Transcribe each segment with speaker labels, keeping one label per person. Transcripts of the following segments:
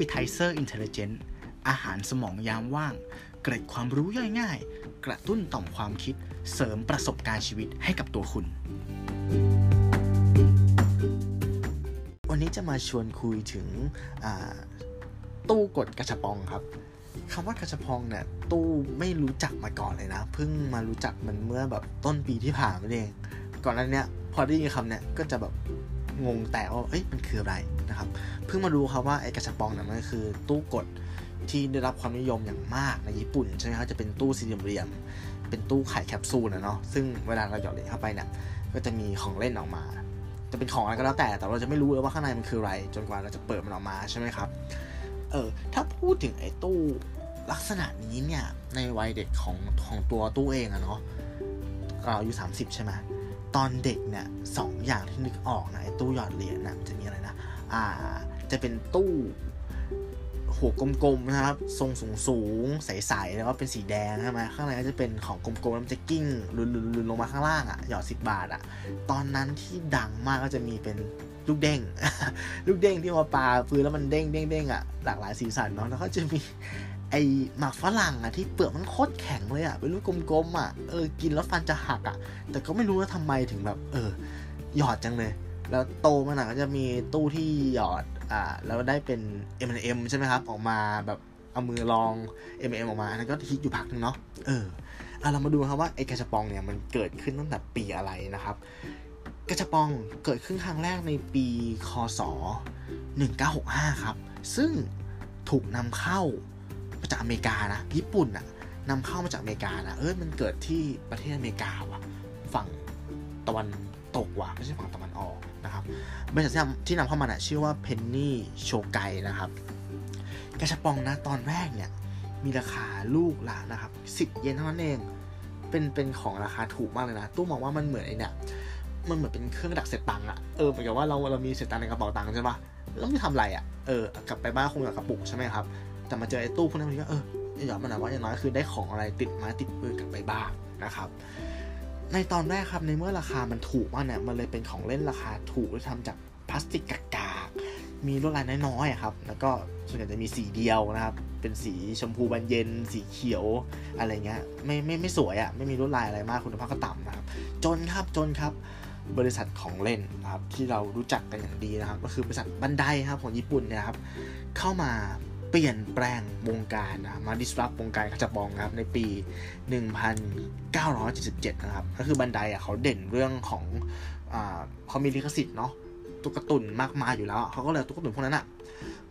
Speaker 1: Appetizer Intelligent อาหารสมองยามว่าง เกร็ดความรู้ย่อยง่าย กระตุ้นต่อมความคิด เสริมประสบการณ์ชีวิตให้กับตัวคุณ วันนี้จะมาชวนคุยถึงตู้กดกระชับองครับคำว่ากระชับองเนี่ยตู้ไม่รู้จักมาก่อนเลยนะเพิ่งมารู้จักมันเมื่อแบบต้นปีที่ผ่านมาเองก่อนหน้านี้พอได้ยินคำเนี่ยก็จะแบบ งงแต่ว่าเอ้ยมันคืออะไรนะครับ เพิ่งมารู้ครับว่าไอ้กระชับปองเนี่ยมันคือตู้กดที่ได้รับความนิยมอย่างมากในญี่ปุ่นใช่ไหมครับจะเป็นตู้สี่เหลี่ยม เป็นตู้ไข่แคปซูลนะเนาะซึ่งเวลาเราหยอดเหรียญเข้าไปเนี่ยก็จะมีของเล่นออกมา จะเป็นของอะไรก็แล้วแต่ แต่เราจะไม่รู้เลยว่าข้างในมันคืออะไร จนกว่าเราจะเปิดมันออกมาใช่ไหมครับเออถ้าพูดถึงไอ้ตู้ลักษณะนี้เนี่ยในวัยเด็กของของตัวตู้เองอะเนาะเราอายุ30 ใช่ไหม ตอนเด็กเนี่ยสองอย่างที่นึกออกนะไอ้ตู้หยอดเหรียญนะจะมีอะไรนะ อ่า จะเป็นตู้หัวกลมๆนะครับ ทรงสูงสูงใสๆแล้วก็เป็นสีแดงใช่ไหมข้างในก็จะเป็นของกลมๆแล้วมันจะกิ้งลุนๆลงมาข้างล่างอะ่ะหยอดสิบบาทอะ่ะ ตอนนั้นที่ดังมากก็จะมีเป็น ลูกเด้ง ลูกเด้งที่มาปาพื้นแล้วมันเด้งเด้งเด้งอะหลากหลายสีสันเนาะแล้วก็จะมีไอหมากฝรั่งอะที่เปลือกมันโคตรแข็งเลยอะเป็นลูกกลมๆอะเออกินแล้วฟันจะหักอะ แต่ก็ไม่รู้ว่าทำไมถึงแบบ เออ หยอดจังเลย แล้วโตมาหน่อยก็จะมีตู้ที่หยอดอ่าแล้วได้เป็น M&M ใช่ไหมครับออกมาแบบเอามือลอง M&M ออกมาอันนั้นก็ฮิตอยู่พักนึงเนาะเอออะเรามาดูครับว่าไอ้กระชปองเนี่ยมันเกิดขึ้นตั้งแต่ปีอะไรนะครับ กระชปองเกิดขึ้นครั้งแรกในปีคศ 1965 ครับ ซึ่งถูกนำเข้ามาจากอเมริกานะ ญี่ปุ่นอะนำเข้ามาจากอเมริกานะ เออมันเกิดที่ประเทศอเมริกาว่ะ ฝั่งตะวันตกว่ะ ไม่ใช่ฝั่งตะวันออกนะครับบริษัทที่นำเข้ามานี่ยชื่อว่าเพนนี่โชไกนะครับ กระชปองนะตอนแรกเนี่ยมีราคาลูกละนะครับสิบเยนเท่านั้นเอง เป็นเป็นของราคาถูกมากเลยนะ ตู้มองว่ามันเหมือนไอเนี่ย มันเหมือนเป็นเครื่องดักเสร็จตังค์อะเออเหมือนกับว่าเราเรามีเสร็จตังค์ในกระเป๋าตังค์ใช่ปะแล้วไม่ทำอะไรอะเออกลับไปบ้านคงอยากกระปุกใช่ไหมครับ แต่มาเจอไอ้ตู้พวกนั้นมันก็เออยากมันนะว่าอย่างน้อยคือได้ของอะไรติดมาติดมือกลับไปบ้างนะครับ ในตอนแรกครับในเมื่อราคามันถูกมากเนี่ยมันเลยเป็นของเล่นราคาถูกที่ทำจากพลาสติกกากๆมีลวดลายน้อยๆครับ แล้วก็ส่วนใหญ่จะมีสีเดียวนะครับเป็นสีชมพูบานเย็น สีเขียวอะไรเงี้ยไม่ไม่ไม่สวยอะ่ะไม่มีลวดลายอะไรมากคุณภาพก็ต่ำนะครับ จนครับจนครับ บริษัทของเล่นนะครับที่เรารู้จักกันอย่างดีนะครับ ก็คือบริษัทบันไดครับของญี่ปุ่นเนี่ยครับ เข้ามาเปลี่ยนแปลงวงการนะมา disrupt วงการกระจับองครับในปี 1977 นะครับ ก็คือบันไดอะเขาเด่นเรื่องของอ่าเขามีลิขสิทธิ์เนาะตุ๊กตุนมากมายอยู่แล้ว เขาก็เลยตุ๊กตุนพวกนั้นอะ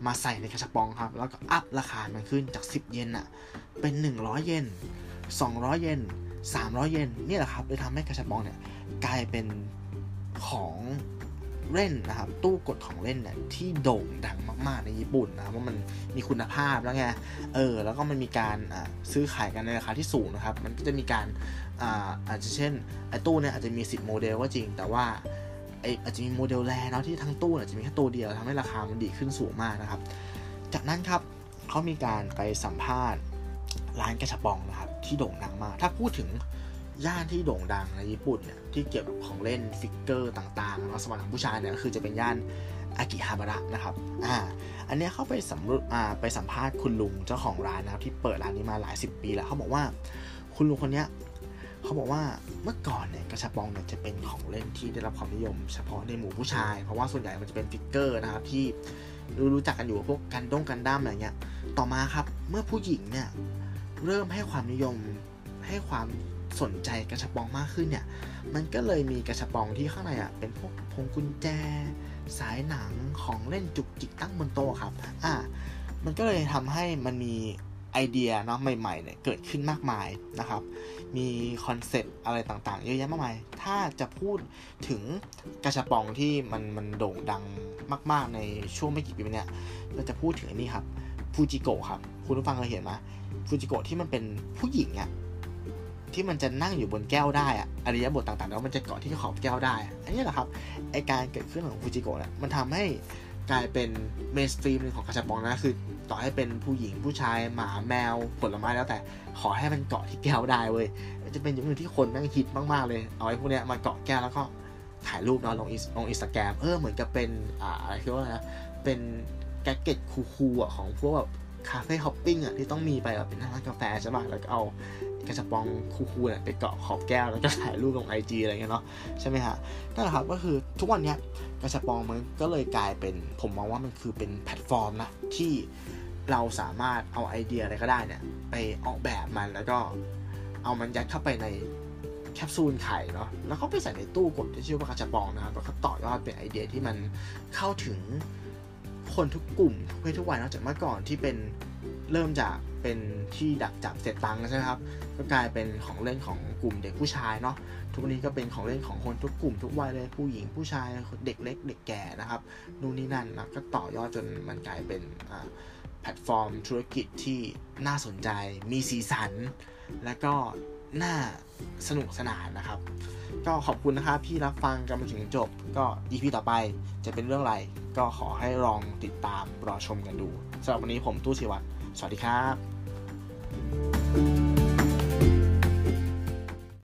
Speaker 1: มาใส่ในกระชับปองครับ แล้วก็อัพราคามันขึ้นจาก 10 เยนอะเป็น 100 เยน 200 เยน 300 เยน นี่แหละครับเลยทำให้กระชับปองเนี่ยกลายเป็น ของเล่นนะครับตู้กดของเล่นเนี่ยที่โด่งดังมาก ๆ ในญี่ปุ่นนะว่ามันมีคุณภาพแล้วไงเออแล้วก็มันมีการซื้อขายกันในราคาที่สูงนะครับ มันก็จะมีการอาอาจจะเช่นไอ้ตู้เนี่ยอาจจะมีสิบโมเดลก็จริง แต่ว่าไออาจจะมีโมเดลแรเนาะที่ทั้งตู้อาจจะมีแค่ตัวเดียวทำให้ราคามันดีขึ้นสูงมากนะครับ จากนั้นครับเขามีการไปสัมภาษณ์ร้านกาชาปองนะครับที่โด่งดังมากถ้าพูดถึง ย่านที่โด่งดังในญี่ปุ่นเนี่ยที่เกี่ยวกับของเล่นฟิกเกอร์ต่างๆแล้วสมบัติของผู้ชายเนี่ยคือจะเป็นย่านอากิฮาบาระนะครับ อ่า อันนี้เข้าไปสำรวจอ่าไปสัมภาษณ์คุณลุงเจ้าของร้านนะครับที่เปิดร้านนี้มาหลายสิบปีแล้วเขาบอกว่า คุณลุงคนนี้เขาบอกว่าเมื่อก่อนเนี่ยกระชับปองเนี่ยจะเป็นของเล่นที่ได้รับความนิยม เฉพาะในหมู่ผู้ชาย เพราะว่าส่วนใหญ่มันจะเป็นฟิกเกอร์นะครับที่รู้รู้จักกันอยู่พวกกันดงกันดั้มอะไรเงี้ย ต่อมาครับเมื่อผู้หญิงเนี่ยเริ่มให้ความนิยมให้ความ สนใจกระชับปองมากขึ้นเนี่ย มันก็เลยมีกระชับปองที่ข้างในอะเป็นพวกพวงกุญแจ สายหนังของเล่นจุกจิกตั้งบนโต๊ะครับ อ่า มันก็เลยทำให้มันมีไอเดียเนาะใหม่ๆเนี่ยเกิดขึ้นมากมายนะครับ มีคอนเซ็ปต์อะไรต่างๆ เยอะแยะมากมาย ถ้าจะพูดถึงกระชับปองที่มันมันโด่งดังมาก ๆ ในช่วงไม่กี่ปีเนี้เราจะพูดถึงนนี้ครับฟูจิโกะครับ คุณผู้ฟังเคยเห็นไหมฟูจิโกะที่มันเป็นผู้หญิงอะ ที่มันจะนั่งอยู่บนแก้วได้อะอริยบทต่างๆ แล้วมันจะเกาะที่ขอบแก้วได้ อันนี้แหละครับไอการเกิดขึ้นของฟูจิโกะเนี่ยมันทำให้กลายเป็นเมนสตรีมหนึ่งของกาชาปองนะคือ ต่อให้เป็นผู้หญิงผู้ชายหมาแมวผลไม้แล้วแต่ขอให้มันเกาะที่แก้วได้เว้ยจะเป็นอย่างหนึ่งที่คนแม่งฮิตมากๆเลยเอาไอ้พวกเนี้ยมาเกาะแก้วแล้วก็ถ่ายรูปเนาะลงลงอินสตาแกรมเออเหมือนกับเป็นอ่าอะไรคือว่านะเป็น gadget cool ๆอะของพวกแบบ cafe hopping อะที่ต้องมีไปแบบเป็นร้านกาแฟใช่ป่ะแล้วก็เอา กาชาปอง cool ๆเนี่ยไปเกาะขอบแก้วแล้วก็ถ่ายรูปลง IG อะไรเงี้ยเนาะใช่ไหมฮะนั่นแหละครับก็คือทุกวันเนี้ยกระชับปองมันก็เลยกลายเป็นผมมองว่ามันคือเป็นแพลตฟอร์มนะที่เราสามารถเอาไอเดียอะไรก็ได้เนี่ยไปออกแบบมันแล้วก็เอามันยัดเข้าไปในแคปซูลไข่เนาะแล้วก็ไปใส่ในตู้กดที่ชื่อว่ากระชับปองนะครับแล้วก็ต่อยอดเป็นไอเดียที่มันเข้าถึงคนทุกกลุ่มทุกเพศทุกวัยนอกจากเมื่อก่อนที่เป็น เริ่มจากเป็นที่ดักจับเสร็จตังใช่ไหมครับ ก็กลายเป็นของเล่นของกลุ่มเด็กผู้ชายเนาะ ทุกวันนี้ก็เป็นของเล่นของคนทุกกลุ่มทุกวัยเลยผู้หญิงผู้ชายเด็กเล็ก เด็กแก่นะครับนู่นนี่นั่นแล้วก็ต่อยอดจนมันกลายเป็นแพลตฟอร์มธุรกิจที่น่าสนใจ มีสีสัน และก็น่าสนุกสนานนะครับ ก็ขอบคุณนะครับที่รับฟังกันมาถึงจบ ก็ EP ต่อไปจะเป็นเรื่องอะไร ก็ขอให้ลองติดตามรอชมกันดูสำหรับวันนี้ผมตู้ชีวัตร สวัสดีครับ